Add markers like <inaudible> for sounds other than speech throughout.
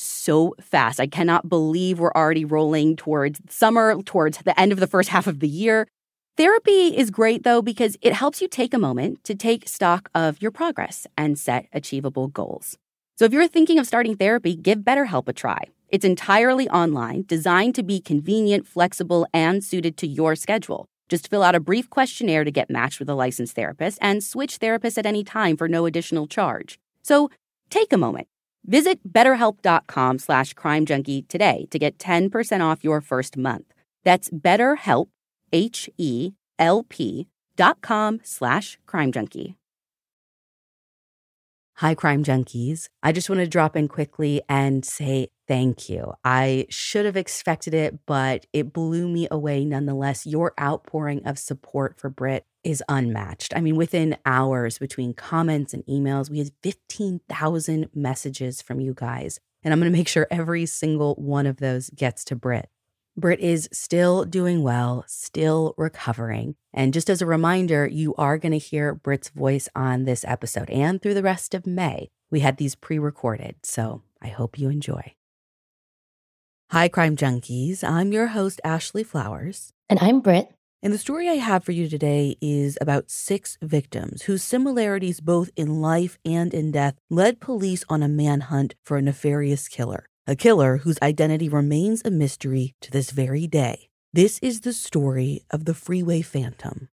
so fast. I cannot believe we're already rolling towards summer, towards the end of the first half of the year. Therapy is great though because it helps you take a moment to take stock of your progress and set achievable goals. So if you're thinking of starting therapy, give BetterHelp a try. It's entirely online, designed to be convenient, flexible, and suited to your schedule. Just fill out a brief questionnaire to get matched with a licensed therapist and switch therapists at any time for no additional charge. So take a moment Visit betterhelp.com slash crimejunkie today to get 10% off your first month. That's betterhelp, H-E-L-P dot com slash crimejunkie. Hi, Crime Junkies. I just want to drop in quickly and say thank you. I should have expected it, but it blew me away nonetheless. Your outpouring of support for Brit is unmatched. I mean, within hours between comments and emails, we had 15,000 messages from you guys. And I'm going to make sure every single one of those gets to Brit. Brit is still doing well, still recovering. And just as a reminder, you are going to hear Brit's voice on this episode and through the rest of May. We had these pre recorded, so I hope you enjoy. Hi, Crime Junkies. I'm your host, Ashley Flowers. And I'm Brit. And the story I have for you today is about six victims whose similarities, both in life and in death, led police on a manhunt for a nefarious killer a killer whose identity remains a mystery to this very day. This is the story of the Freeway Phantom.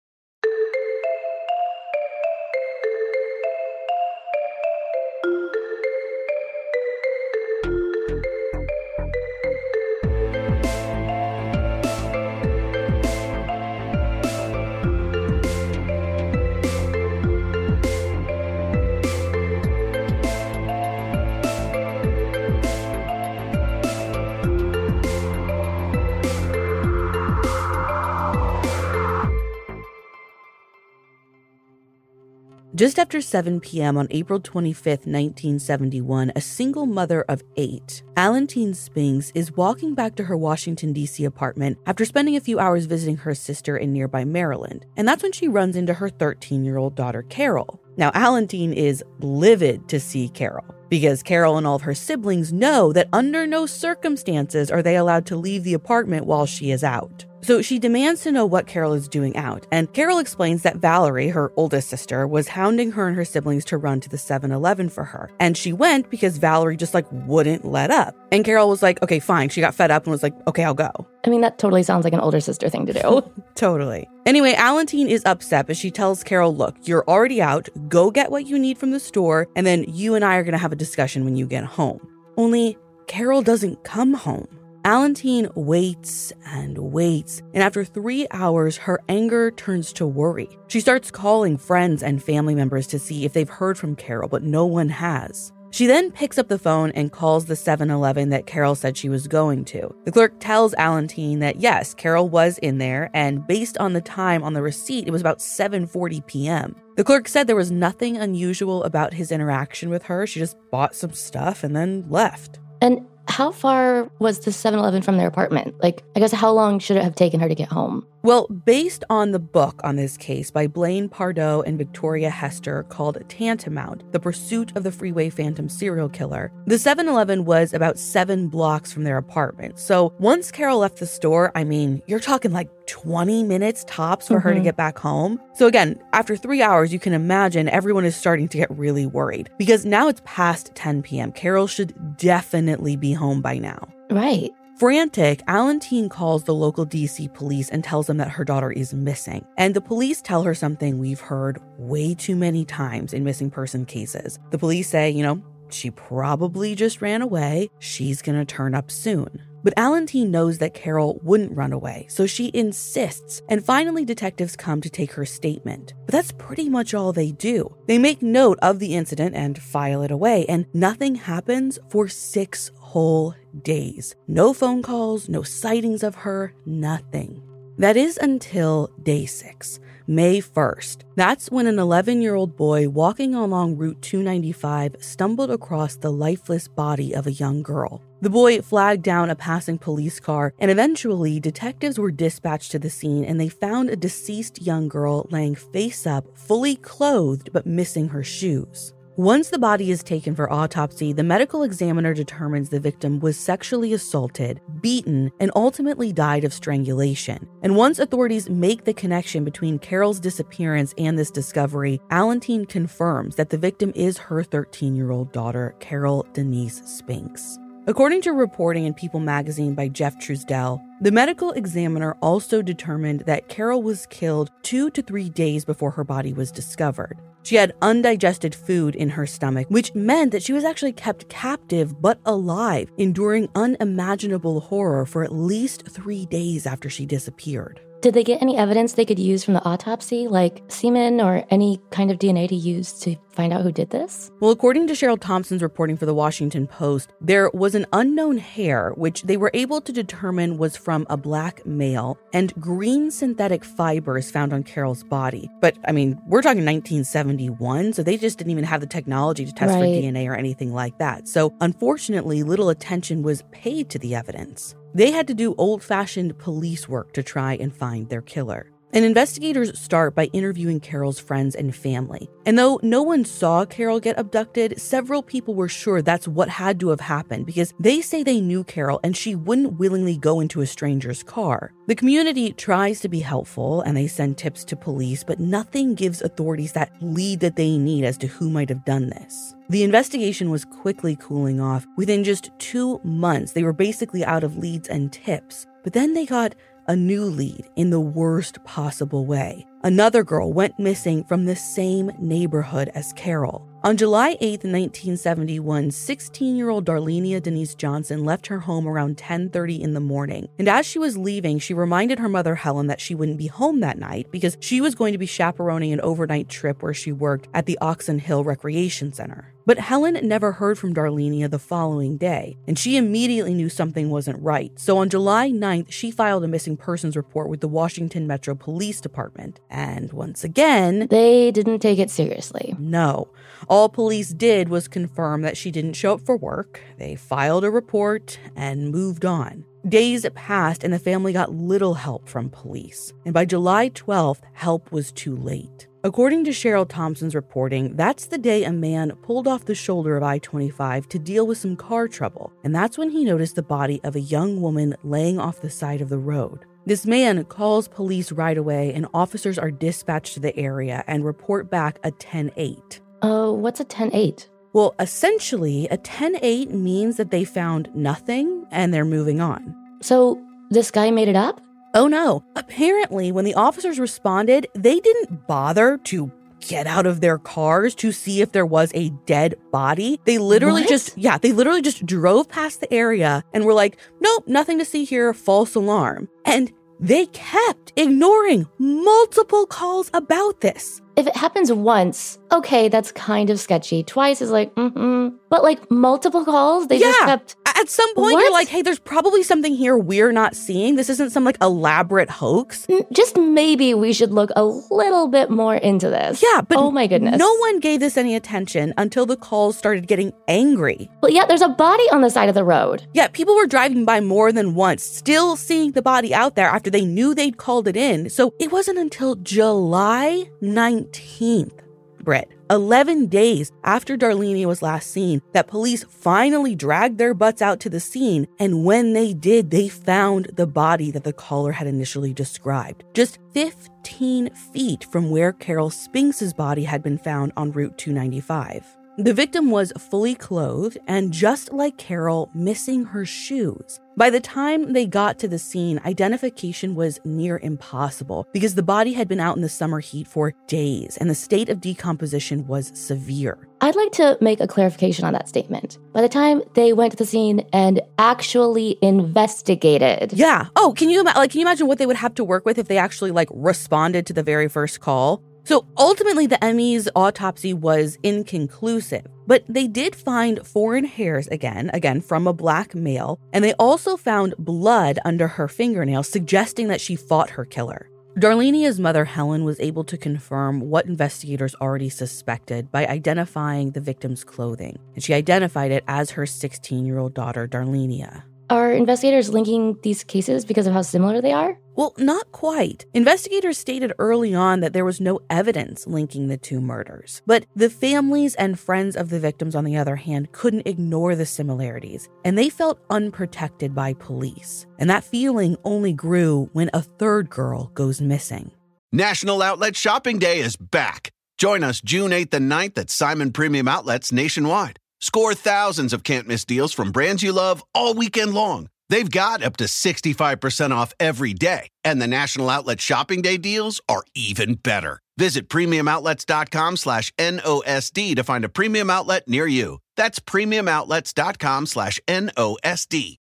Just after 7 p.m. on April 25, 1971, a single mother of eight, Allentine Spinks, is walking back to her Washington, D.C. apartment after spending a few hours visiting her sister in nearby Maryland. And that's when she runs into her 13 year old daughter, Carol. Now, Allentine is livid to see Carol because Carol and all of her siblings know that under no circumstances are they allowed to leave the apartment while she is out. So she demands to know what Carol is doing out, and Carol explains that Valerie, her oldest sister, was hounding her and her siblings to run to the 7 Eleven for her. And she went because Valerie just like wouldn't let up. And Carol was like, okay, fine. She got fed up and was like, okay, I'll go. I mean, that totally sounds like an older sister thing to do. <laughs> totally. Anyway, Allentine is upset, but she tells Carol, look, you're already out. Go get what you need from the store, and then you and I are going to have a discussion when you get home. Only Carol doesn't come home. Allentine waits and waits, and after three hours, her anger turns to worry. She starts calling friends and family members to see if they've heard from Carol, but no one has. She then picks up the phone and calls the 7 Eleven that Carol said she was going to. The clerk tells Allentine that yes, Carol was in there, and based on the time on the receipt, it was about 7:40 p.m. The clerk said there was nothing unusual about his interaction with her. She just bought some stuff and then left. And how far was the 7 Eleven from their apartment? Like, I guess how long should it have taken her to get home? Well, based on the book on this case by Blaine Pardoe and Victoria Hester called Tantamount The Pursuit of the Freeway Phantom Serial Killer, the 7 Eleven was about seven blocks from their apartment. So once Carol left the store, I mean, you're talking like 20 minutes tops for mm-hmm. her to mm-hmm. get back home. So again, after three hours, you can imagine everyone is starting to get really worried because now it's past 10 p.m. Carol should definitely be home by now. Right. Frantic, Allentine calls the local DC police and tells them that her daughter is missing. And the police tell her something we've heard way too many times in missing person cases. The police say, you know, she probably just ran away. She's gonna turn up soon. But Allentine knows that Carol wouldn't run away, so she insists, and finally detectives come to take her statement. But that's pretty much all they do. They make note of the incident and file it away, and nothing happens for six whole days. No phone calls, no sightings of her, nothing. That is until day six. May 1st. That's when an 11 year old boy walking along Route 295 stumbled across the lifeless body of a young girl. The boy flagged down a passing police car, and eventually, detectives were dispatched to the scene and they found a deceased young girl laying face up, fully clothed but missing her shoes. Once the body is taken for autopsy, the medical examiner determines the victim was sexually assaulted, beaten, and ultimately died of strangulation. And once authorities make the connection between Carol's disappearance and this discovery, Allentine confirms that the victim is her 13 year old daughter, Carol Denise Spinks. According to reporting in People magazine by Jeff Truesdell, the medical examiner also determined that Carol was killed two to three days before her body was discovered. She had undigested food in her stomach, which meant that she was actually kept captive but alive, enduring unimaginable horror for at least three days after she disappeared. Did they get any evidence they could use from the autopsy, like semen or any kind of DNA to use to find out who did this? Well, according to Cheryl Thompson's reporting for the Washington Post, there was an unknown hair which they were able to determine was from a black male and green synthetic fibers found on Carol's body. But I mean, we're talking 1971, so they just didn't even have the technology to test right. for DNA or anything like that. So unfortunately, little attention was paid to the evidence. They had to do old fashioned police work to try and find their killer. And investigators start by interviewing Carol's friends and family. And though no one saw Carol get abducted, several people were sure that's what had to have happened because they say they knew Carol and she wouldn't willingly go into a stranger's car. The community tries to be helpful and they send tips to police, but nothing gives authorities that lead that they need as to who might have done this. The investigation was quickly cooling off. Within just two months, they were basically out of leads and tips. But then they got a new lead in the worst possible way. Another girl went missing from the same neighborhood as Carol. On July 8, 1971, 16-year-old Darlenia Denise Johnson left her home around 10:30 in the morning. And as she was leaving, she reminded her mother Helen that she wouldn't be home that night because she was going to be chaperoning an overnight trip where she worked at the Oxon Hill Recreation Center. But Helen never heard from Darlenia the following day, and she immediately knew something wasn't right. So on July 9th, she filed a missing persons report with the Washington Metro Police Department. And once again, they didn't take it seriously. No. All police did was confirm that she didn't show up for work. They filed a report and moved on. Days passed and the family got little help from police. And by July 12th, help was too late. According to Cheryl Thompson's reporting, that's the day a man pulled off the shoulder of I 25 to deal with some car trouble, and that's when he noticed the body of a young woman laying off the side of the road. This man calls police right away, and officers are dispatched to the area and report back a 10 8. Oh, what's a 10 8? Well, essentially, a 10 8 means that they found nothing and they're moving on. So this guy made it up? Oh no. Apparently, when the officers responded, they didn't bother to get out of their cars to see if there was a dead body. They literally what? just, yeah, they literally just drove past the area and were like, nope, nothing to see here, false alarm. And they kept ignoring multiple calls about this. If it happens once, okay, that's kind of sketchy. Twice is like, mm-hmm. But like multiple calls, they yeah. just kept. At some point, what? you're like, hey, there's probably something here we're not seeing. This isn't some like elaborate hoax. Just maybe we should look a little bit more into this. Yeah, but oh my goodness. No one gave this any attention until the calls started getting angry. Well, yeah, there's a body on the side of the road. Yeah, people were driving by more than once, still seeing the body out there after they knew they'd called it in. So it wasn't until July 19th Brit. 11 days after Darlene was last seen, that police finally dragged their butts out to the scene, and when they did, they found the body that the caller had initially described. Just 15 feet from where Carol Spinks's body had been found on Route 295. The victim was fully clothed and, just like Carol, missing her shoes. By the time they got to the scene, identification was near impossible because the body had been out in the summer heat for days and the state of decomposition was severe. I'd like to make a clarification on that statement. By the time they went to the scene and actually investigated. Yeah. Oh, can you like can you imagine what they would have to work with if they actually like responded to the very first call? So ultimately, the ME's autopsy was inconclusive, but they did find foreign hairs again, again from a black male, and they also found blood under her fingernails, suggesting that she fought her killer. Darlenia's mother, Helen, was able to confirm what investigators already suspected by identifying the victim's clothing, and she identified it as her 16 year old daughter, Darlenia. Are investigators linking these cases because of how similar they are? Well, not quite. Investigators stated early on that there was no evidence linking the two murders. But the families and friends of the victims, on the other hand, couldn't ignore the similarities, and they felt unprotected by police. And that feeling only grew when a third girl goes missing. National Outlet Shopping Day is back. Join us June 8th and 9th at Simon Premium Outlets nationwide. Score thousands of can't miss deals from brands you love all weekend long. They've got up to 65% off every day, and the National Outlet Shopping Day deals are even better. Visit premiumoutlets.com slash NOSD to find a premium outlet near you. That's premiumoutlets.com slash NOSD.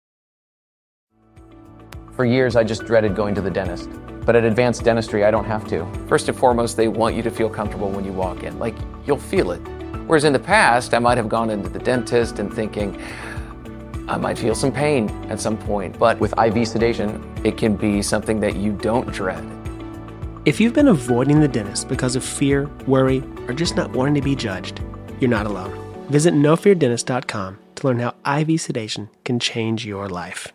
For years, I just dreaded going to the dentist. But at Advanced Dentistry, I don't have to. First and foremost, they want you to feel comfortable when you walk in. Like, you'll feel it Whereas in the past, I might have gone into the dentist and thinking, I might feel some pain at some point. But with IV sedation, it can be something that you don't dread. If you've been avoiding the dentist because of fear, worry, or just not wanting to be judged, you're not alone. Visit nofeardentist.com to learn how IV sedation can change your life.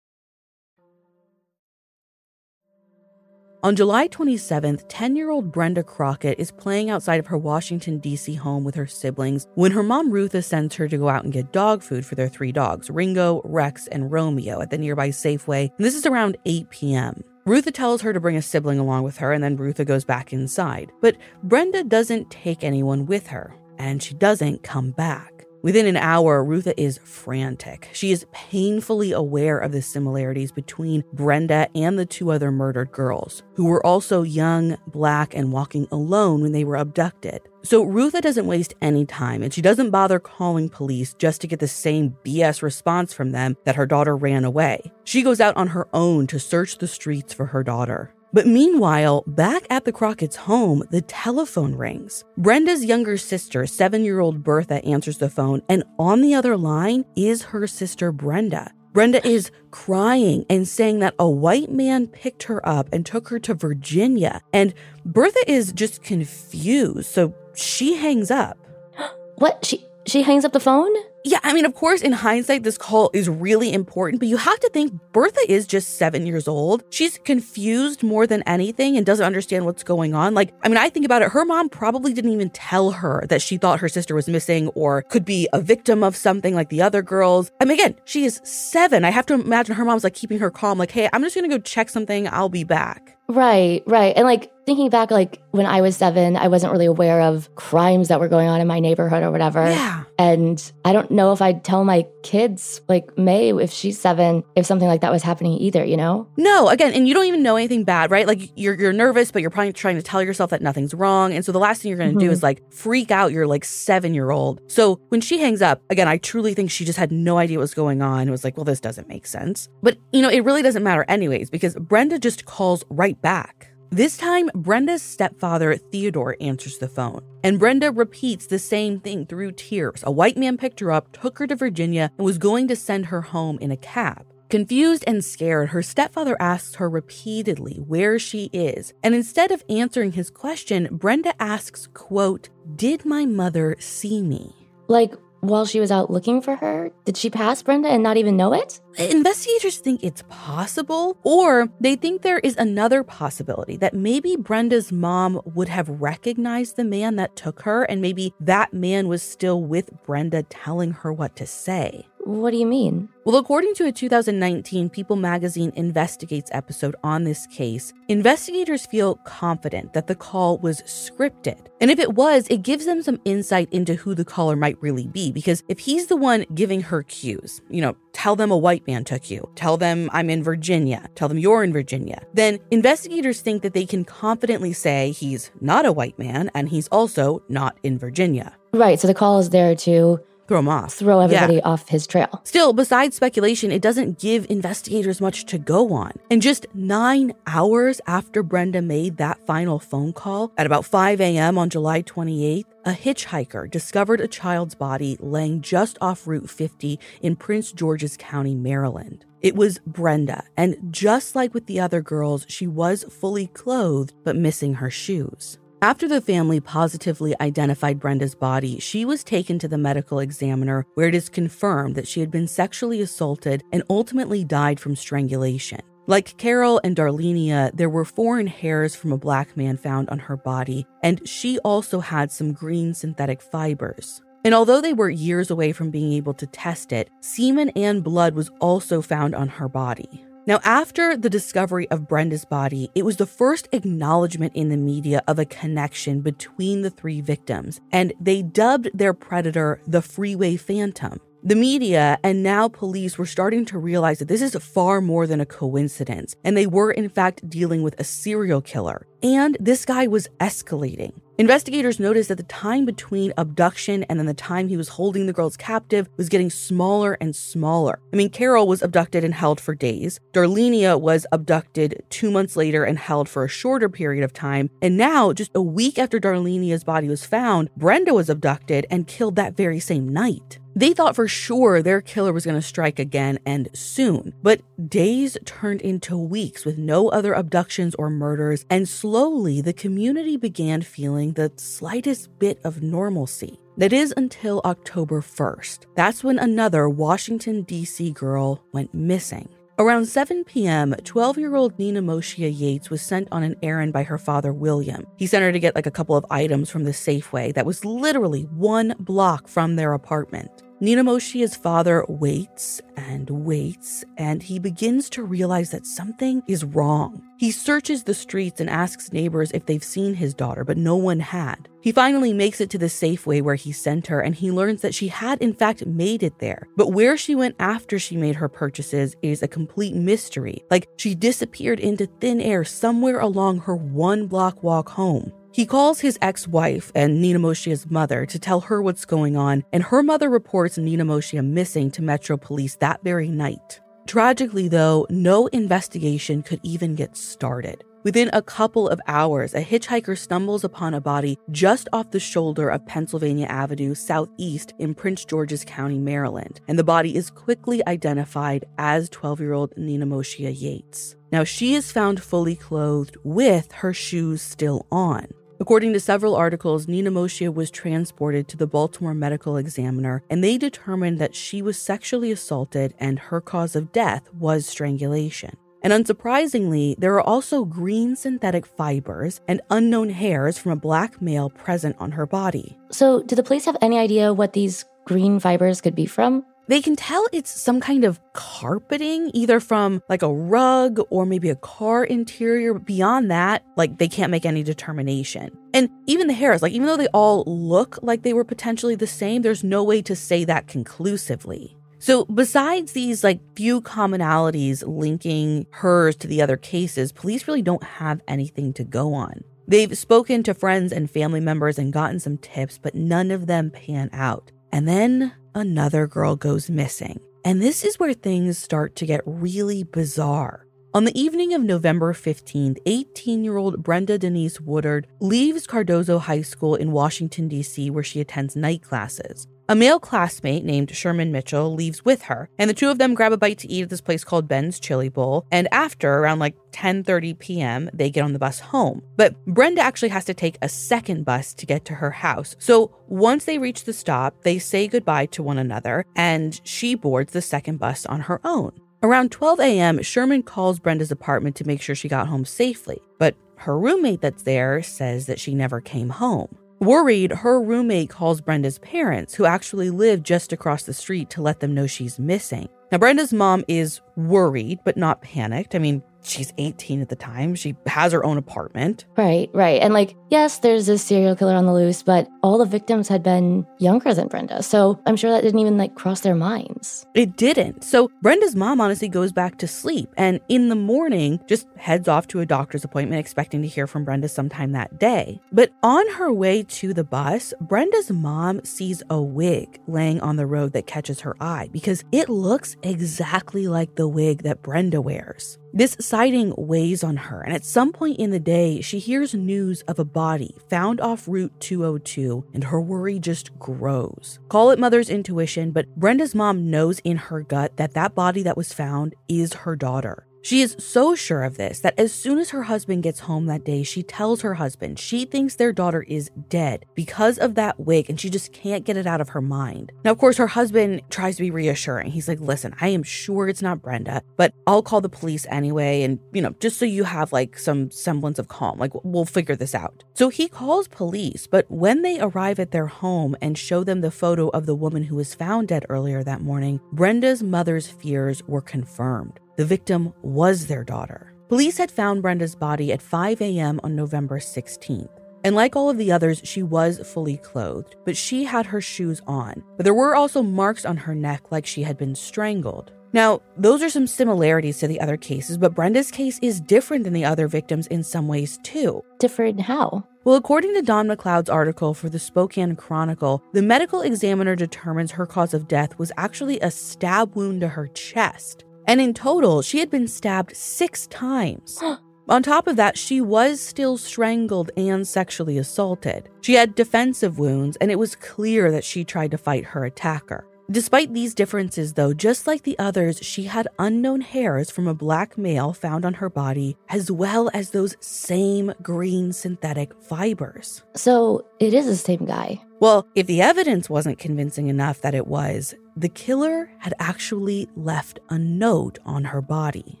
On July 27th, 10 year old Brenda Crockett is playing outside of her Washington, D.C. home with her siblings when her mom Rutha sends her to go out and get dog food for their three dogs, Ringo, Rex, and Romeo, at the nearby Safeway. And this is around 8 p.m. Rutha tells her to bring a sibling along with her, and then Rutha goes back inside. But Brenda doesn't take anyone with her, and she doesn't come back. Within an hour, Rutha is frantic. She is painfully aware of the similarities between Brenda and the two other murdered girls, who were also young, black, and walking alone when they were abducted. So Rutha doesn't waste any time and she doesn't bother calling police just to get the same BS response from them that her daughter ran away. She goes out on her own to search the streets for her daughter. But meanwhile, back at the Crockett's home, the telephone rings. Brenda's younger sister, seven year old Bertha, answers the phone, and on the other line is her sister Brenda. Brenda is crying and saying that a white man picked her up and took her to Virginia. And Bertha is just confused, so she hangs up. <gasps> What? She she hangs up the phone? Yeah, I mean, of course, in hindsight, this call is really important, but you have to think Bertha is just seven years old. She's confused more than anything and doesn't understand what's going on. Like, I mean, I think about it, her mom probably didn't even tell her that she thought her sister was missing or could be a victim of something like the other girls. I mean, again, she is seven. I have to imagine her mom's like keeping her calm, like, hey, I'm just gonna go check something, I'll be back. Right, right. And like thinking back, like when I was seven, I wasn't really aware of crimes that were going on in my neighborhood or whatever. Yeah. And I don't know if I'd tell my kids, like May, if she's seven, if something like that was happening either, you know? No, again, and you don't even know anything bad, right? Like you're you're nervous, but you're probably trying to tell yourself that nothing's wrong. And so the last thing you're gonna mm-hmm. do is like freak out your like seven year old. So when she hangs up, again, I truly think she just had no idea what was going on. It was like, well, this doesn't make sense. But you know, it really doesn't matter anyways, because Brenda just calls right back. This time, Brenda's stepfather, Theodore, answers the phone. And Brenda repeats the same thing through tears. A white man picked her up, took her to Virginia, and was going to send her home in a cab. Confused and scared, her stepfather asks her repeatedly where she is. And instead of answering his question, Brenda asks, quote, "Did my mother see me?" Like, while she was out looking for her? Did she pass Brenda and not even know it? Investigators think it's possible, or they think there is another possibility that maybe Brenda's mom would have recognized the man that took her, and maybe that man was still with Brenda telling her what to say. What do you mean? Well, according to a 2019 People magazine investigates episode on this case, investigators feel confident that the call was scripted. And if it was, it gives them some insight into who the caller might really be. Because if he's the one giving her cues, you know, tell them a white man took you, tell them I'm in Virginia, tell them you're in Virginia, then investigators think that they can confidently say he's not a white man and he's also not in Virginia. Right. So the call is there to throw him off. Throw everybody yeah. off his trail. Still, besides speculation, it doesn't give investigators much to go on. And just nine hours after Brenda made that final phone call at about 5 a.m. on July 28th, a hitchhiker discovered a child's body laying just off Route 50 in Prince George's County, Maryland. It was Brenda, and just like with the other girls, she was fully clothed but missing her shoes. After the family positively identified Brenda's body, she was taken to the medical examiner where it is confirmed that she had been sexually assaulted and ultimately died from strangulation. Like Carol and Darlenia, there were foreign hairs from a black man found on her body, and she also had some green synthetic fibers. And although they were years away from being able to test it, semen and blood was also found on her body. Now, after the discovery of Brenda's body, it was the first acknowledgement in the media of a connection between the three victims, and they dubbed their predator the Freeway Phantom. The media and now police were starting to realize that this is far more than a coincidence, and they were in fact dealing with a serial killer. And this guy was escalating. Investigators noticed that the time between abduction and then the time he was holding the girls captive was getting smaller and smaller. I mean, Carol was abducted and held for days. Darlenia was abducted two months later and held for a shorter period of time. And now, just a week after Darlenia's body was found, Brenda was abducted and killed that very same night. They thought for sure their killer was going to strike again and soon, but days turned into weeks with no other abductions or murders, and slowly the community began feeling the slightest bit of normalcy. That is until October 1st. That's when another Washington, D.C. girl went missing. Around 7 p.m., 12 year old Nenomoshia Yates was sent on an errand by her father, William. He sent her to get like a couple of items from the Safeway that was literally one block from their apartment. Nenomoshia's father waits and waits, and he begins to realize that something is wrong. He searches the streets and asks neighbors if they've seen his daughter, but no one had. He finally makes it to the Safeway where he sent her, and he learns that she had, in fact, made it there. But where she went after she made her purchases is a complete mystery. Like she disappeared into thin air somewhere along her one block walk home. He calls his ex wife and Nenomoshia's mother to tell her what's going on, and her mother reports Nenomoshia missing to Metro Police that very night. Tragically, though, no investigation could even get started. Within a couple of hours, a hitchhiker stumbles upon a body just off the shoulder of Pennsylvania Avenue southeast in Prince George's County, Maryland, and the body is quickly identified as 12 year old Nenomoshia Yates. Now, she is found fully clothed with her shoes still on. According to several articles, Nenomoshia was transported to the Baltimore Medical Examiner, and they determined that she was sexually assaulted and her cause of death was strangulation. And unsurprisingly, there are also green synthetic fibers and unknown hairs from a black male present on her body. So, do the police have any idea what these green fibers could be from? They can tell it's some kind of carpeting, either from like a rug or maybe a car interior. Beyond that, like they can't make any determination. And even the hairs, like even though they all look like they were potentially the same, there's no way to say that conclusively. So, besides these like few commonalities linking hers to the other cases, police really don't have anything to go on. They've spoken to friends and family members and gotten some tips, but none of them pan out. And then another girl goes missing. And this is where things start to get really bizarre. On the evening of November 15th, 18 year old Brenda Denise Woodard leaves Cardozo High School in Washington, D.C., where she attends night classes. A male classmate named Sherman Mitchell leaves with her, and the two of them grab a bite to eat at this place called Ben's Chili Bowl. And after around like 10:30 p.m., they get on the bus home. But Brenda actually has to take a second bus to get to her house. So once they reach the stop, they say goodbye to one another, and she boards the second bus on her own. Around 12 a.m., Sherman calls Brenda's apartment to make sure she got home safely, but her roommate that's there says that she never came home. Worried, her roommate calls Brenda's parents, who actually live just across the street, to let them know she's missing. Now, Brenda's mom is worried, but not panicked. I mean, she's 18 at the time. She has her own apartment. Right, right. And like, yes, there's a serial killer on the loose, but all the victims had been younger than Brenda. So I'm sure that didn't even like cross their minds. It didn't. So Brenda's mom honestly goes back to sleep and in the morning just heads off to a doctor's appointment expecting to hear from Brenda sometime that day. But on her way to the bus, Brenda's mom sees a wig laying on the road that catches her eye because it looks exactly like the wig that Brenda wears. This sighting weighs on her, and at some point in the day, she hears news of a body found off Route 202, and her worry just grows. Call it mother's intuition, but Brenda's mom knows in her gut that that body that was found is her daughter. She is so sure of this that as soon as her husband gets home that day, she tells her husband she thinks their daughter is dead because of that wig and she just can't get it out of her mind. Now, of course, her husband tries to be reassuring. He's like, listen, I am sure it's not Brenda, but I'll call the police anyway. And, you know, just so you have like some semblance of calm, like we'll figure this out. So he calls police, but when they arrive at their home and show them the photo of the woman who was found dead earlier that morning, Brenda's mother's fears were confirmed. The victim was their daughter. Police had found Brenda's body at 5 a.m. on November 16th. And like all of the others, she was fully clothed, but she had her shoes on. But there were also marks on her neck like she had been strangled. Now, those are some similarities to the other cases, but Brenda's case is different than the other victims in some ways too. Different how? Well, according to Don McLeod's article for the Spokane Chronicle, the medical examiner determines her cause of death was actually a stab wound to her chest. And in total, she had been stabbed six times. <gasps> On top of that, she was still strangled and sexually assaulted. She had defensive wounds, and it was clear that she tried to fight her attacker. Despite these differences, though, just like the others, she had unknown hairs from a black male found on her body, as well as those same green synthetic fibers. So it is the same guy. Well, if the evidence wasn't convincing enough that it was, the killer had actually left a note on her body.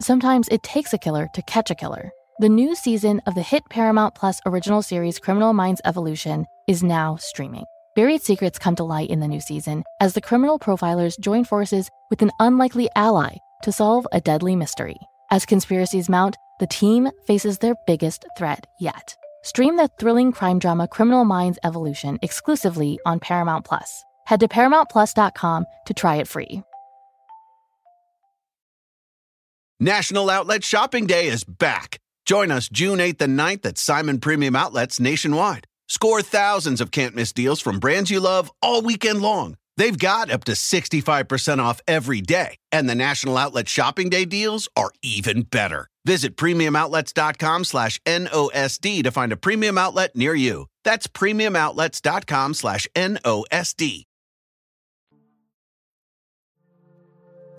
Sometimes it takes a killer to catch a killer. The new season of the hit Paramount Plus original series Criminal Minds Evolution is now streaming. Buried secrets come to light in the new season as the criminal profilers join forces with an unlikely ally to solve a deadly mystery. As conspiracies mount, the team faces their biggest threat yet. Stream the thrilling crime drama Criminal Minds Evolution exclusively on Paramount Plus. Head to ParamountPlus.com to try it free. National Outlet Shopping Day is back. Join us June 8th and 9th at Simon Premium Outlets nationwide. Score thousands of can't miss deals from brands you love all weekend long. They've got up to 65% off every day, and the National Outlet Shopping Day deals are even better. Visit premiumoutlets.com slash NOSD to find a premium outlet near you. That's premiumoutlets.com slash NOSD.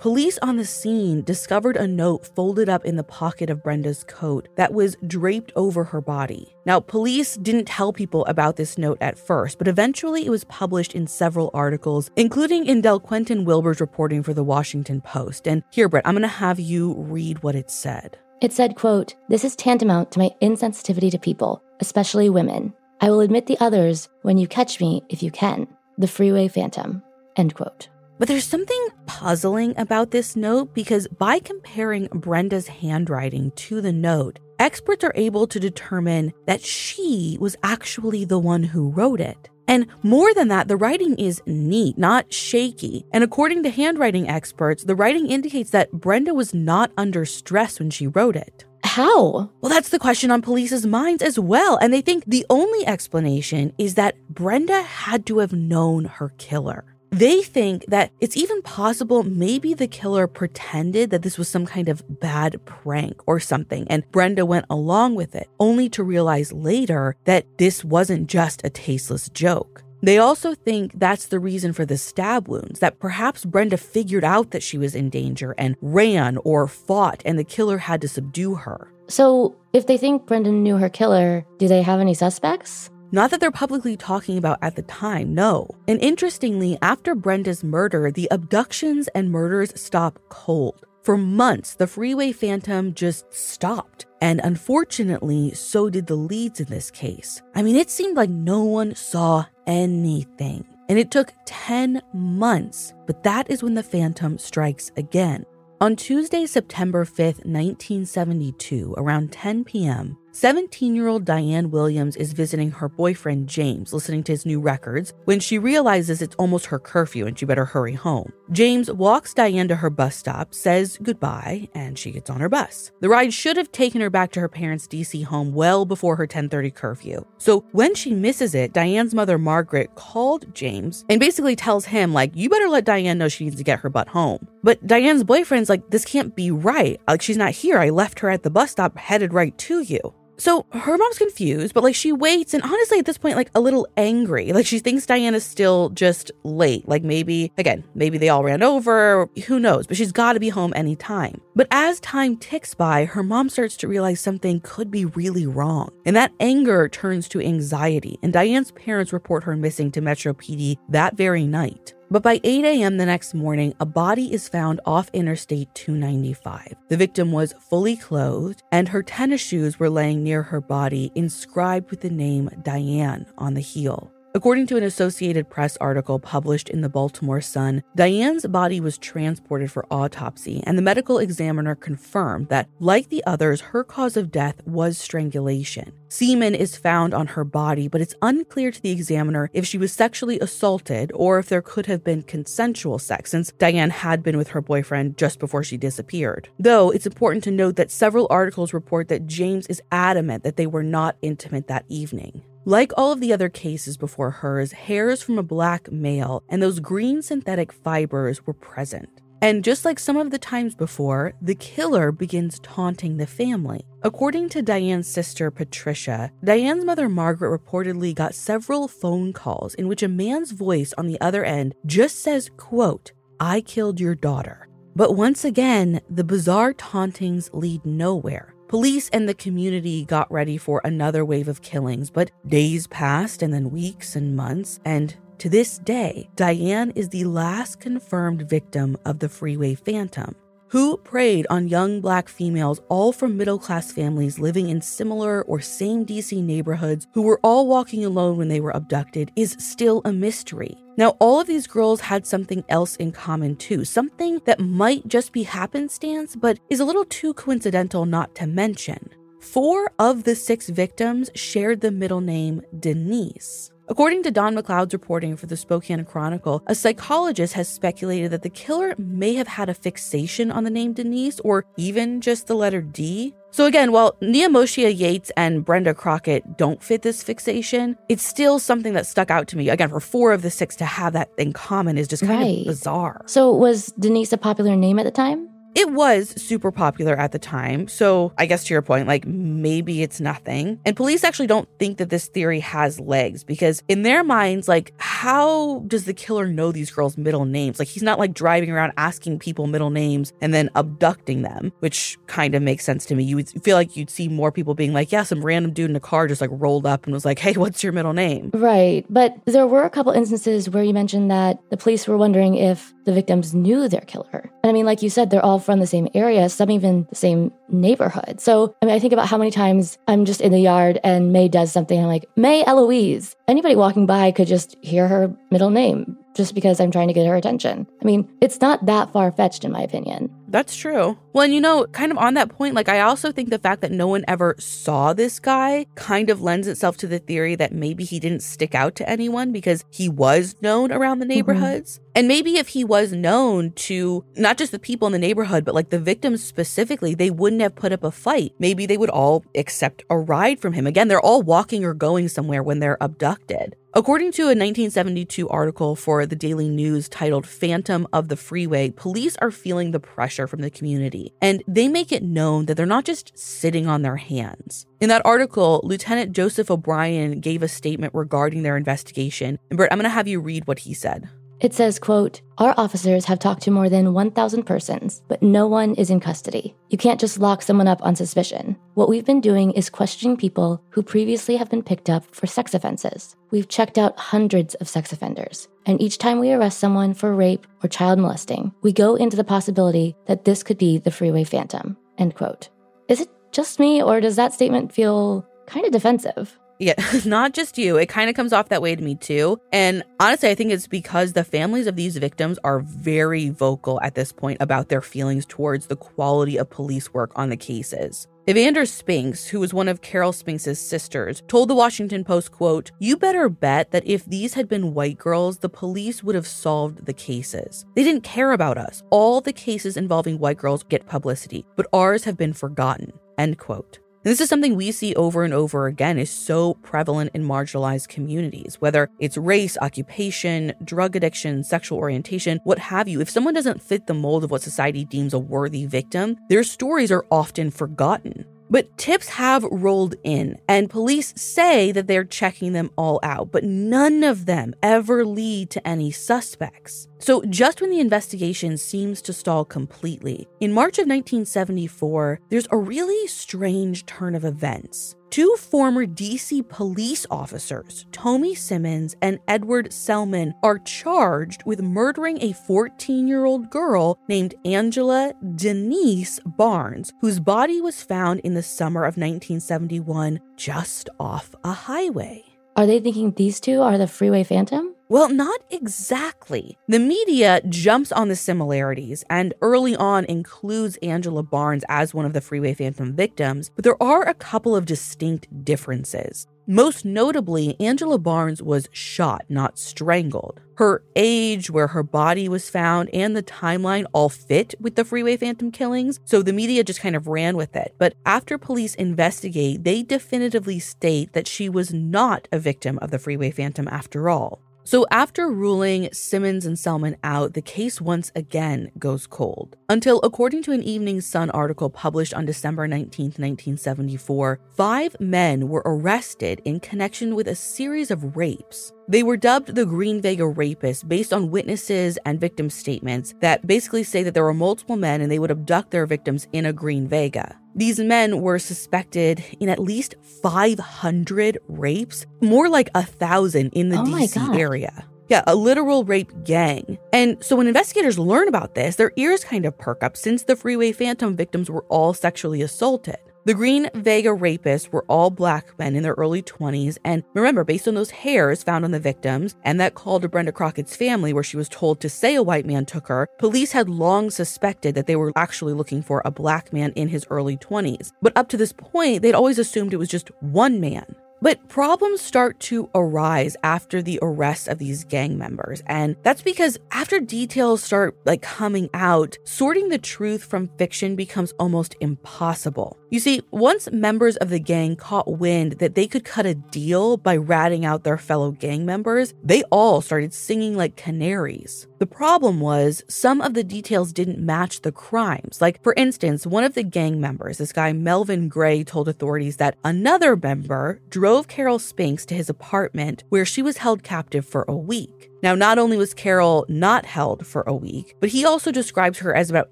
Police on the scene discovered a note folded up in the pocket of Brenda's coat that was draped over her body. Now, police didn't tell people about this note at first, but eventually it was published in several articles, including in Del Quentin Wilber's reporting for the Washington Post. And here, Brit, I'm going to have you read what it said. It said, quote, This is tantamount to my insensitivity to people, especially women. I will admit the others when you catch me if you can. The Freeway Phantom. End quote. But there's something puzzling about this note because by comparing Brenda's handwriting to the note, experts are able to determine that she was actually the one who wrote it. And more than that, the writing is neat, not shaky. And according to handwriting experts, the writing indicates that Brenda was not under stress when she wrote it. How? Well, that's the question on police's minds as well. And they think the only explanation is that Brenda had to have known her killer. They think that it's even possible maybe the killer pretended that this was some kind of bad prank or something, and Brenda went along with it, only to realize later that this wasn't just a tasteless joke. They also think that's the reason for the stab wounds, that perhaps Brenda figured out that she was in danger and ran or fought, and the killer had to subdue her. So, if they think Brenda knew her killer, do they have any suspects? Not that they're publicly talking about at the time, no. And interestingly, after Brenda's murder, the abductions and murders stop cold. For months, the freeway phantom just stopped. And unfortunately, so did the leads in this case. I mean, it seemed like no one saw anything. And it took 10 months, but that is when the phantom strikes again. On Tuesday, September 5th, 1972, around 10 p.m., 17 year old Diane Williams is visiting her boyfriend James, listening to his new records, when she realizes it's almost her curfew and she better hurry home. James walks Diane to her bus stop, says goodbye, and she gets on her bus. The ride should have taken her back to her parents' DC home well before her 10:30 curfew. So when she misses it, Diane's mother Margaret called James and basically tells him like, "You better let Diane know she needs to get her butt home." But Diane's boyfriend's like, "This can't be right. Like she's not here. I left her at the bus stop headed right to you." So her mom's confused, but like she waits and honestly at this point, like a little angry. Like she thinks Diana's still just late. Like maybe, again, maybe they all ran over, who knows, but she's got to be home anytime. But as time ticks by, her mom starts to realize something could be really wrong. And that anger turns to anxiety. And Diane's parents report her missing to Metro PD that very night. But by 8 a.m. the next morning, a body is found off Interstate 295. The victim was fully clothed, and her tennis shoes were laying near her body, inscribed with the name Diane on the heel. According to an Associated Press article published in the Baltimore Sun, Diane's body was transported for autopsy, and the medical examiner confirmed that, like the others, her cause of death was strangulation. Semen is found on her body, but it's unclear to the examiner if she was sexually assaulted or if there could have been consensual sex, since Diane had been with her boyfriend just before she disappeared. Though it's important to note that several articles report that James is adamant that they were not intimate that evening. Like all of the other cases before hers, hairs from a black male and those green synthetic fibers were present. And just like some of the times before, the killer begins taunting the family. According to Diane's sister Patricia, Diane's mother Margaret reportedly got several phone calls in which a man's voice on the other end just says, quote, I killed your daughter. But once again, the bizarre tauntings lead nowhere. Police and the community got ready for another wave of killings, but days passed and then weeks and months, and to this day, Diane is the last confirmed victim of the freeway phantom who preyed on young black females, all from middle class families living in similar or same DC neighborhoods, who were all walking alone when they were abducted, is still a mystery. Now, all of these girls had something else in common too, something that might just be happenstance, but is a little too coincidental not to mention. Four of the six victims shared the middle name Denise. According to Don McLeod's reporting for the Spokane Chronicle, a psychologist has speculated that the killer may have had a fixation on the name Denise or even just the letter D. So again, while Nenomoshia Yates and Brenda Crockett don't fit this fixation, it's still something that stuck out to me. Again, for four of the six to have that in common is just kind right. of bizarre. So was Denise a popular name at the time? It was super popular at the time. So I guess to your point, like maybe it's nothing. And police actually don't think that this theory has legs because in their minds, like, how does the killer know these girls' middle names? Like, he's not like driving around asking people middle names and then abducting them, which kind of makes sense to me. You would feel like you'd see more people being like, yeah, some random dude in a car just like rolled up and was like, hey, what's your middle name? Right. But there were a couple instances where you mentioned that the police were wondering if the victims knew their killer. And I mean, like you said, they're all from the same area, some even the same neighborhood. So, I mean, I think about how many times I'm just in the yard and May does something. I'm like, May Eloise. Anybody walking by could just hear her middle name just because I'm trying to get her attention. I mean, it's not that far fetched, in my opinion. That's true. Well, and you know, kind of on that point, like I also think the fact that no one ever saw this guy kind of lends itself to the theory that maybe he didn't stick out to anyone because he was known around the mm-hmm. neighborhoods. Mm-hmm. And maybe if he was known to not just the people in the neighborhood, but like the victims specifically, they wouldn't have put up a fight. Maybe they would all accept a ride from him. Again, they're all walking or going somewhere when they're abducted. According to a 1972 article for the Daily News titled Phantom of the Freeway, police are feeling the pressure from the community and they make it known that they're not just sitting on their hands. In that article, Lieutenant Joseph O'Brien gave a statement regarding their investigation. And Brit, I'm going to have you read what he said. It says, quote, Our officers have talked to more than 1,000 persons, but no one is in custody. You can't just lock someone up on suspicion. What we've been doing is questioning people who previously have been picked up for sex offenses. We've checked out hundreds of sex offenders, and each time we arrest someone for rape or child molesting, we go into the possibility that this could be the freeway phantom. End quote. Is it just me, or does that statement feel kind of defensive? Yeah, <laughs> not just you. It kind of comes off that way to me too. And honestly, I think it's because the families of these victims are very vocal at this point about their feelings towards the quality of police work on the cases. Evander Spinks, who was one of Carol Spinks' sisters, told the Washington Post, quote, You better bet that if these had been white girls, the police would have solved the cases. They didn't care about us. All the cases involving white girls get publicity, but ours have been forgotten. End quote. And this is something we see over and over again is so prevalent in marginalized communities, whether it's race, occupation, drug addiction, sexual orientation, what have you. If someone doesn't fit the mold of what society deems a worthy victim, their stories are often forgotten. But tips have rolled in, and police say that they're checking them all out, but none of them ever lead to any suspects. So, just when the investigation seems to stall completely, in March of 1974, there's a really strange turn of events. Two former DC police officers, Tommy Simmons and Edward Selman, are charged with murdering a 14 year old girl named Angela Denise Barnes, whose body was found in the summer of 1971 just off a highway. Are they thinking these two are the freeway phantom? Well, not exactly. The media jumps on the similarities and early on includes Angela Barnes as one of the Freeway Phantom victims, but there are a couple of distinct differences. Most notably, Angela Barnes was shot, not strangled. Her age, where her body was found, and the timeline all fit with the Freeway Phantom killings, so the media just kind of ran with it. But after police investigate, they definitively state that she was not a victim of the Freeway Phantom after all. So, after ruling Simmons and Selman out, the case once again goes cold. Until, according to an Evening Sun article published on December 19, 1974, five men were arrested in connection with a series of rapes. They were dubbed the Green Vega rapists based on witnesses and victim statements that basically say that there were multiple men and they would abduct their victims in a Green Vega. These men were suspected in at least 500 rapes, more like a thousand in the Oh DC area. Yeah, a literal rape gang. And so when investigators learn about this, their ears kind of perk up since the Freeway Phantom victims were all sexually assaulted. The Green Vega rapists were all black men in their early 20s, and remember, based on those hairs found on the victims and that call to Brenda Crockett's family where she was told to say a white man took her, police had long suspected that they were actually looking for a black man in his early 20s. But up to this point, they'd always assumed it was just one man. But problems start to arise after the arrest of these gang members. And that's because after details start like coming out, sorting the truth from fiction becomes almost impossible. You see, once members of the gang caught wind that they could cut a deal by ratting out their fellow gang members, they all started singing like canaries. The problem was some of the details didn't match the crimes. Like, for instance, one of the gang members, this guy Melvin Gray, told authorities that another member drove Carol Spinks to his apartment where she was held captive for a week. Now, not only was Carol not held for a week, but he also describes her as about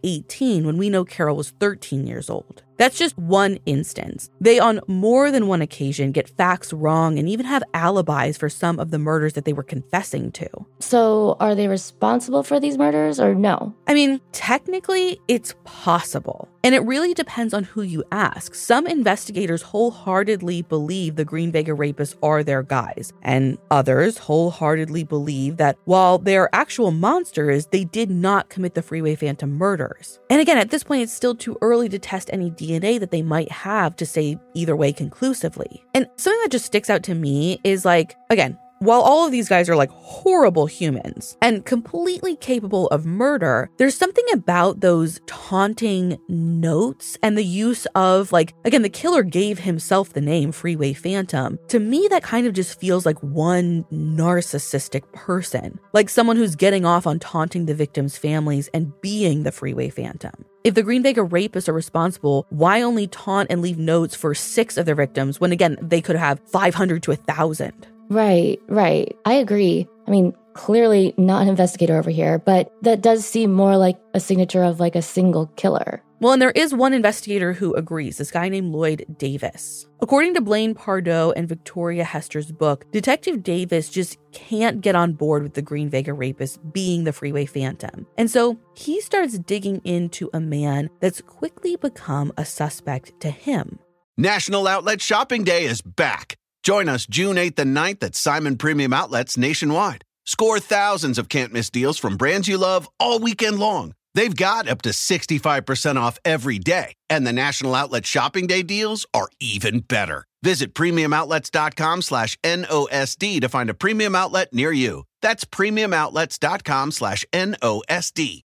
18 when we know Carol was 13 years old. That's just one instance. They, on more than one occasion, get facts wrong and even have alibis for some of the murders that they were confessing to. So, are they responsible for these murders or no? I mean, technically, it's possible. And it really depends on who you ask. Some investigators wholeheartedly believe the Green Vega rapists are their guys, and others wholeheartedly believe that while they're actual monsters, they did not commit the Freeway Phantom murders. And again, at this point, it's still too early to test any DNA that they might have to say either way conclusively. And something that just sticks out to me is like, again, while all of these guys are like horrible humans and completely capable of murder, there's something about those taunting notes and the use of, like, again, the killer gave himself the name Freeway Phantom. To me, that kind of just feels like one narcissistic person, like someone who's getting off on taunting the victims' families and being the Freeway Phantom. If the Green Vega rapists are responsible, why only taunt and leave notes for six of their victims when, again, they could have 500 to 1,000? Right, right. I agree. I mean, clearly not an investigator over here, but that does seem more like a signature of like a single killer. Well, and there is one investigator who agrees, this guy named Lloyd Davis. According to Blaine Pardoe and Victoria Hester's book, Detective Davis just can't get on board with the Green Vega rapist being the freeway phantom. And so he starts digging into a man that's quickly become a suspect to him. National Outlet Shopping Day is back. Join us June 8th and 9th at Simon Premium Outlets nationwide. Score thousands of can't miss deals from brands you love all weekend long. They've got up to 65% off every day, and the National Outlet Shopping Day deals are even better. Visit premiumoutlets.com slash NOSD to find a premium outlet near you. That's premiumoutlets.com slash NOSD.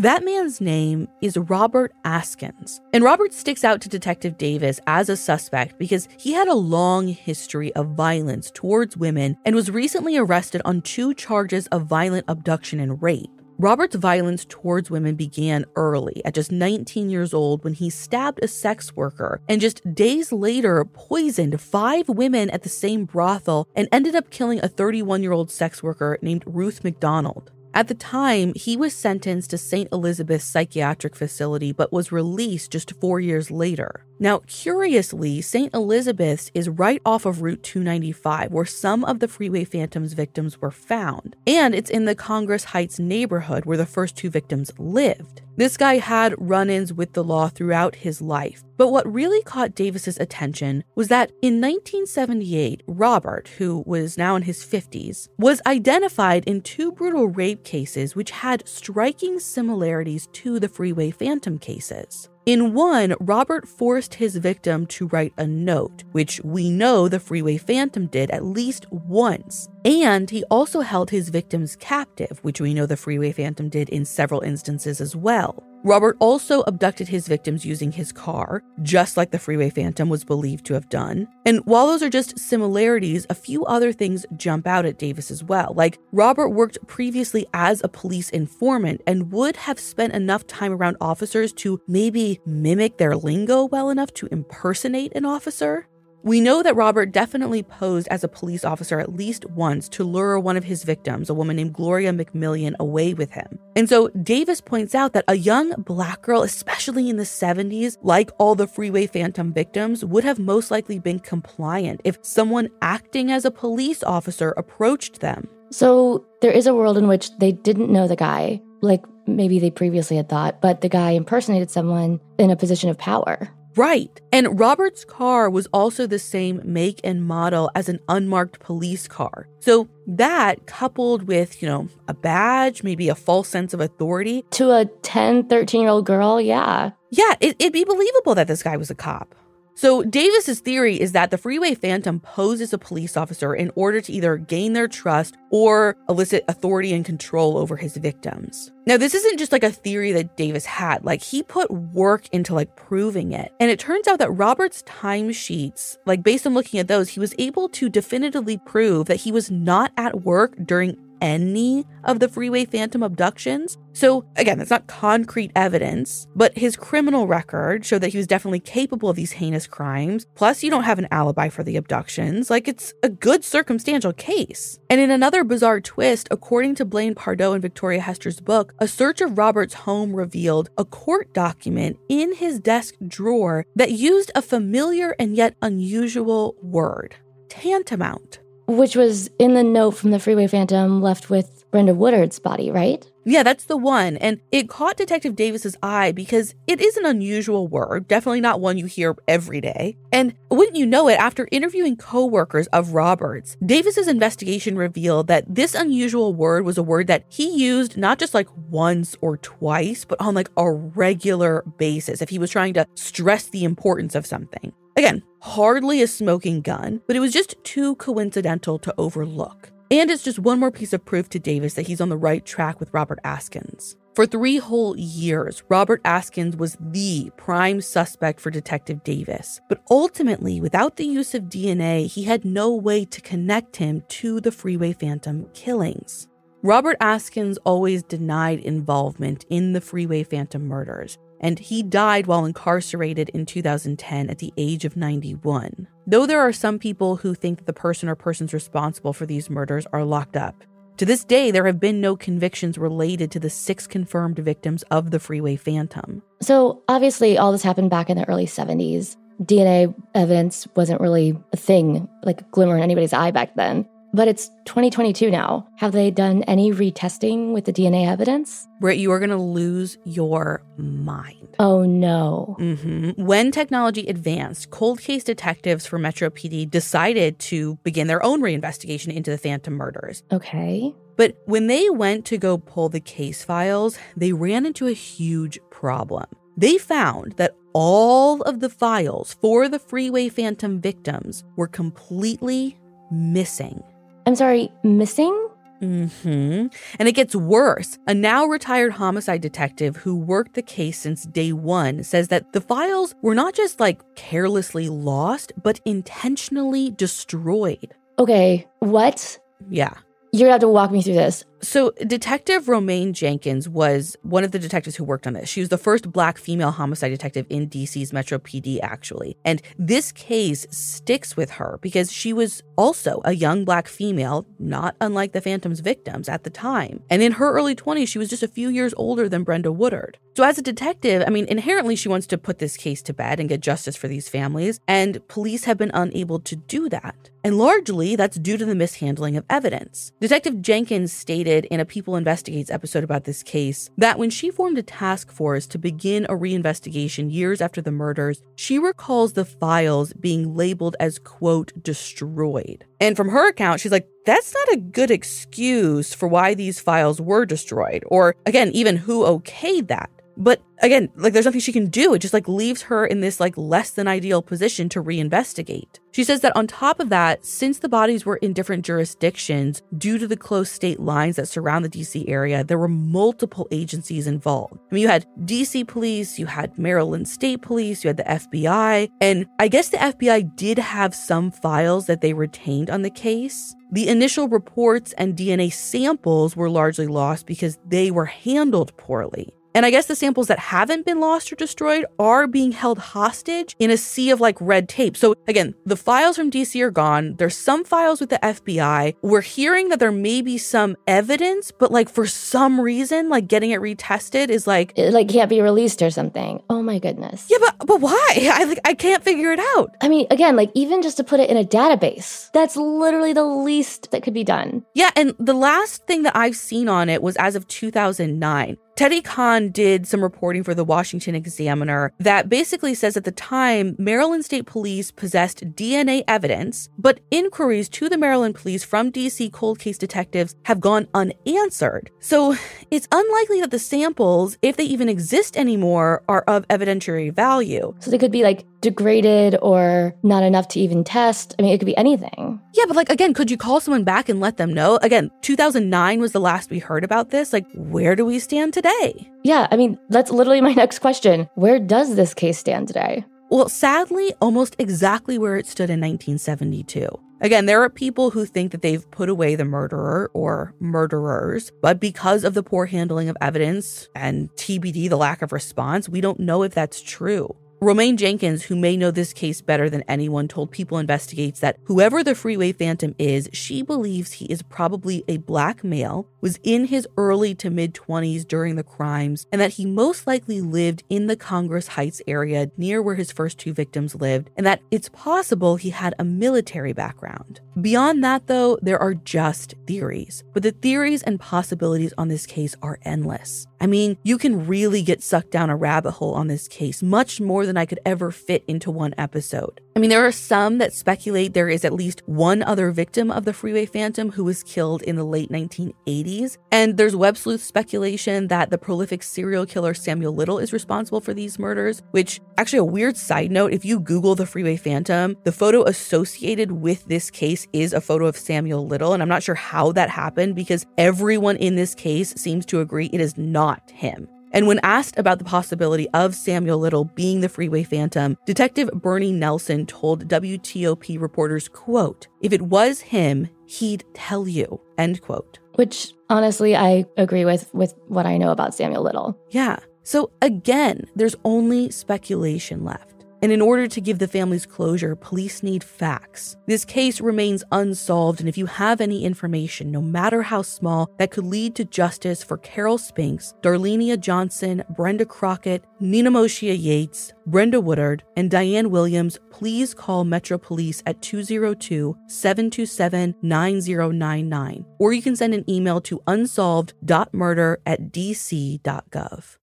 That man's name is Robert Askins. And Robert sticks out to Detective Davis as a suspect because he had a long history of violence towards women and was recently arrested on two charges of violent abduction and rape. Robert's violence towards women began early, at just 19 years old, when he stabbed a sex worker and just days later poisoned five women at the same brothel and ended up killing a 31 year old sex worker named Ruth McDonald. At the time, he was sentenced to St. Elizabeth's psychiatric facility but was released just four years later. Now, curiously, St. Elizabeth's is right off of Route 295, where some of the Freeway Phantom's victims were found. And it's in the Congress Heights neighborhood where the first two victims lived. This guy had run ins with the law throughout his life. But what really caught Davis's attention was that in 1978, Robert, who was now in his 50s, was identified in two brutal rape cases which had striking similarities to the Freeway Phantom cases. In one, Robert forced his victim to write a note, which we know the Freeway Phantom did at least once. And he also held his victims captive, which we know the Freeway Phantom did in several instances as well. Robert also abducted his victims using his car, just like the Freeway Phantom was believed to have done. And while those are just similarities, a few other things jump out at Davis as well. Like, Robert worked previously as a police informant and would have spent enough time around officers to maybe mimic their lingo well enough to impersonate an officer. We know that Robert definitely posed as a police officer at least once to lure one of his victims, a woman named Gloria McMillian, away with him. And so Davis points out that a young black girl, especially in the 70s, like all the Freeway Phantom victims, would have most likely been compliant if someone acting as a police officer approached them. So there is a world in which they didn't know the guy, like maybe they previously had thought, but the guy impersonated someone in a position of power. Right. And Robert's car was also the same make and model as an unmarked police car. So that coupled with, you know, a badge, maybe a false sense of authority. To a 10, 13 year old girl, yeah. Yeah, it, it'd be believable that this guy was a cop. So Davis's theory is that the Freeway Phantom poses a police officer in order to either gain their trust or elicit authority and control over his victims. Now, this isn't just like a theory that Davis had. Like he put work into like proving it. And it turns out that Robert's timesheets, like based on looking at those, he was able to definitively prove that he was not at work during any of the Freeway Phantom abductions. So, again, that's not concrete evidence, but his criminal record showed that he was definitely capable of these heinous crimes. Plus, you don't have an alibi for the abductions. Like, it's a good circumstantial case. And in another bizarre twist, according to Blaine Pardoe and Victoria Hester's book, a search of Robert's home revealed a court document in his desk drawer that used a familiar and yet unusual word tantamount which was in the note from the Freeway Phantom left with Brenda Woodard's body, right? Yeah, that's the one. And it caught Detective Davis's eye because it is an unusual word, definitely not one you hear every day. And wouldn't you know it, after interviewing co-workers of Roberts, Davis's investigation revealed that this unusual word was a word that he used not just like once or twice, but on like a regular basis if he was trying to stress the importance of something. Again, hardly a smoking gun, but it was just too coincidental to overlook. And it's just one more piece of proof to Davis that he's on the right track with Robert Askins. For three whole years, Robert Askins was the prime suspect for Detective Davis. But ultimately, without the use of DNA, he had no way to connect him to the Freeway Phantom killings. Robert Askins always denied involvement in the Freeway Phantom murders, and he died while incarcerated in 2010 at the age of 91. Though there are some people who think that the person or persons responsible for these murders are locked up, to this day, there have been no convictions related to the six confirmed victims of the Freeway Phantom. So, obviously, all this happened back in the early 70s. DNA evidence wasn't really a thing, like a glimmer in anybody's eye back then. But it's 2022 now. Have they done any retesting with the DNA evidence? Brit, you are going to lose your mind. Oh no. Mm-hmm. When technology advanced, cold case detectives for Metro PD decided to begin their own reinvestigation into the Phantom murders. Okay. But when they went to go pull the case files, they ran into a huge problem. They found that all of the files for the Freeway Phantom victims were completely missing. I'm sorry, missing? hmm And it gets worse. A now retired homicide detective who worked the case since day one says that the files were not just like carelessly lost, but intentionally destroyed. Okay, what? Yeah. You're gonna have to walk me through this. So, Detective Romaine Jenkins was one of the detectives who worked on this. She was the first black female homicide detective in DC's Metro PD, actually. And this case sticks with her because she was also a young black female, not unlike the Phantom's victims at the time. And in her early 20s, she was just a few years older than Brenda Woodard. So, as a detective, I mean, inherently, she wants to put this case to bed and get justice for these families. And police have been unable to do that. And largely, that's due to the mishandling of evidence. Detective Jenkins stated in a People Investigates episode about this case that when she formed a task force to begin a reinvestigation years after the murders, she recalls the files being labeled as, quote, destroyed. And from her account, she's like, that's not a good excuse for why these files were destroyed, or again, even who okayed that. But again, like there's nothing she can do. It just like leaves her in this like less than ideal position to reinvestigate. She says that on top of that, since the bodies were in different jurisdictions due to the close state lines that surround the DC area, there were multiple agencies involved. I mean, you had DC police, you had Maryland State Police, you had the FBI, and I guess the FBI did have some files that they retained on the case. The initial reports and DNA samples were largely lost because they were handled poorly. And I guess the samples that haven't been lost or destroyed are being held hostage in a sea of like red tape. So again, the files from DC are gone. There's some files with the FBI. We're hearing that there may be some evidence, but like for some reason, like getting it retested is like It like can't be released or something. Oh my goodness. yeah, but but why? <laughs> I like I can't figure it out. I mean, again, like even just to put it in a database, that's literally the least that could be done. Yeah, and the last thing that I've seen on it was as of 2009. Teddy Kahn did some reporting for the Washington Examiner that basically says at the time, Maryland State Police possessed DNA evidence, but inquiries to the Maryland police from DC cold case detectives have gone unanswered. So it's unlikely that the samples, if they even exist anymore, are of evidentiary value. So they could be like degraded or not enough to even test. I mean, it could be anything. Yeah, but like again, could you call someone back and let them know? Again, 2009 was the last we heard about this. Like, where do we stand today? Yeah, I mean, that's literally my <laughs> next question. Where does this case stand today? Well, sadly, almost exactly where it stood in 1972. Again, there are people who think that they've put away the murderer or murderers, but because of the poor handling of evidence and TBD, the lack of response, we don't know if that's true. Romaine Jenkins, who may know this case better than anyone, told People Investigates that whoever the Freeway Phantom is, she believes he is probably a black male, was in his early to mid 20s during the crimes, and that he most likely lived in the Congress Heights area near where his first two victims lived, and that it's possible he had a military background. Beyond that, though, there are just theories, but the theories and possibilities on this case are endless. I mean, you can really get sucked down a rabbit hole on this case, much more than I could ever fit into one episode. I mean, there are some that speculate there is at least one other victim of the Freeway Phantom who was killed in the late 1980s. And there's web sleuth speculation that the prolific serial killer Samuel Little is responsible for these murders, which actually, a weird side note if you Google the Freeway Phantom, the photo associated with this case is a photo of Samuel Little. And I'm not sure how that happened because everyone in this case seems to agree it is not him. And when asked about the possibility of Samuel Little being the freeway phantom, Detective Bernie Nelson told WTOP reporters, quote, if it was him, he'd tell you, end quote. Which honestly, I agree with with what I know about Samuel Little. Yeah. So again, there's only speculation left. And in order to give the families closure, police need facts. This case remains unsolved, and if you have any information, no matter how small, that could lead to justice for Carol Spinks, Darlenia Johnson, Brenda Crockett, Nenomoshia Yates, Brenda Woodard, and Diane Williams, please call Metro Police at 202 727 9099. Or you can send an email to unsolved.murder at dc.gov.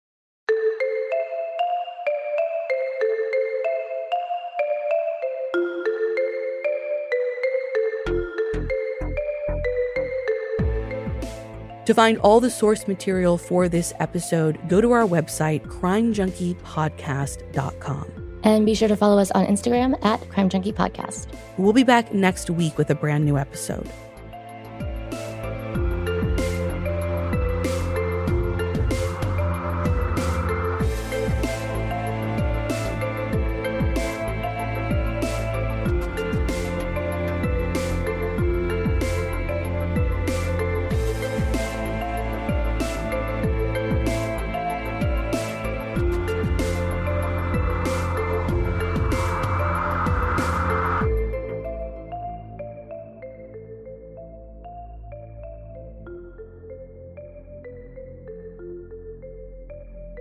To find all the source material for this episode, go to our website, crimejunkiepodcast.com. And be sure to follow us on Instagram at Crime Junkie Podcast. We'll be back next week with a brand new episode.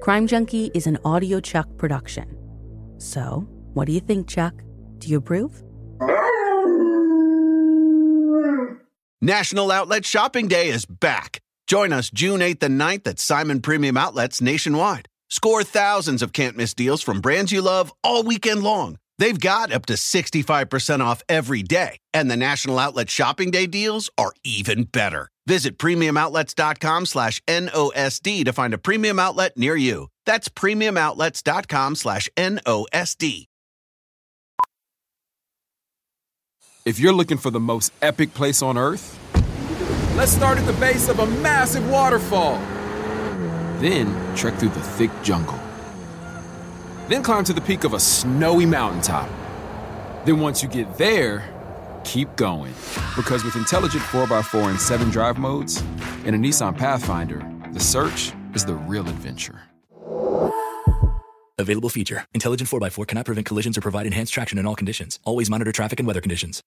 Crime Junkie is an audiochuck production. So, what do you think, Chuck? Do you approve? National Outlet Shopping Day is back. Join us June 8th and 9th at Simon Premium Outlets nationwide. Score thousands of can't miss deals from brands you love all weekend long. They've got up to 65% off every day, and the National Outlet Shopping Day deals are even better. Visit premiumoutlets.com slash NOSD to find a premium outlet near you. That's premiumoutlets.com slash NOSD. If you're looking for the most epic place on earth, let's start at the base of a massive waterfall. Then trek through the thick jungle. Then climb to the peak of a snowy mountaintop. Then once you get there, keep going. Because with intelligent 4x4 and 7 drive modes and a Nissan Pathfinder, the search is the real adventure. Available feature. Intelligent 4x4 cannot prevent collisions or provide enhanced traction in all conditions. Always monitor traffic and weather conditions.